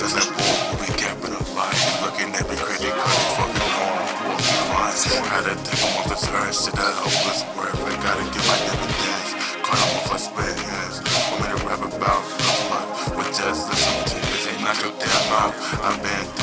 Since that bull we be capping up life, looking at me crazy, couldn't fucking harm. Lines more how that thing want to turn shit out hopeless, where if I gotta get my dividends, caught up with my spare hands. Want me to rap about my life, but just listen to this, ain't knock your damn mouth. I'm banned.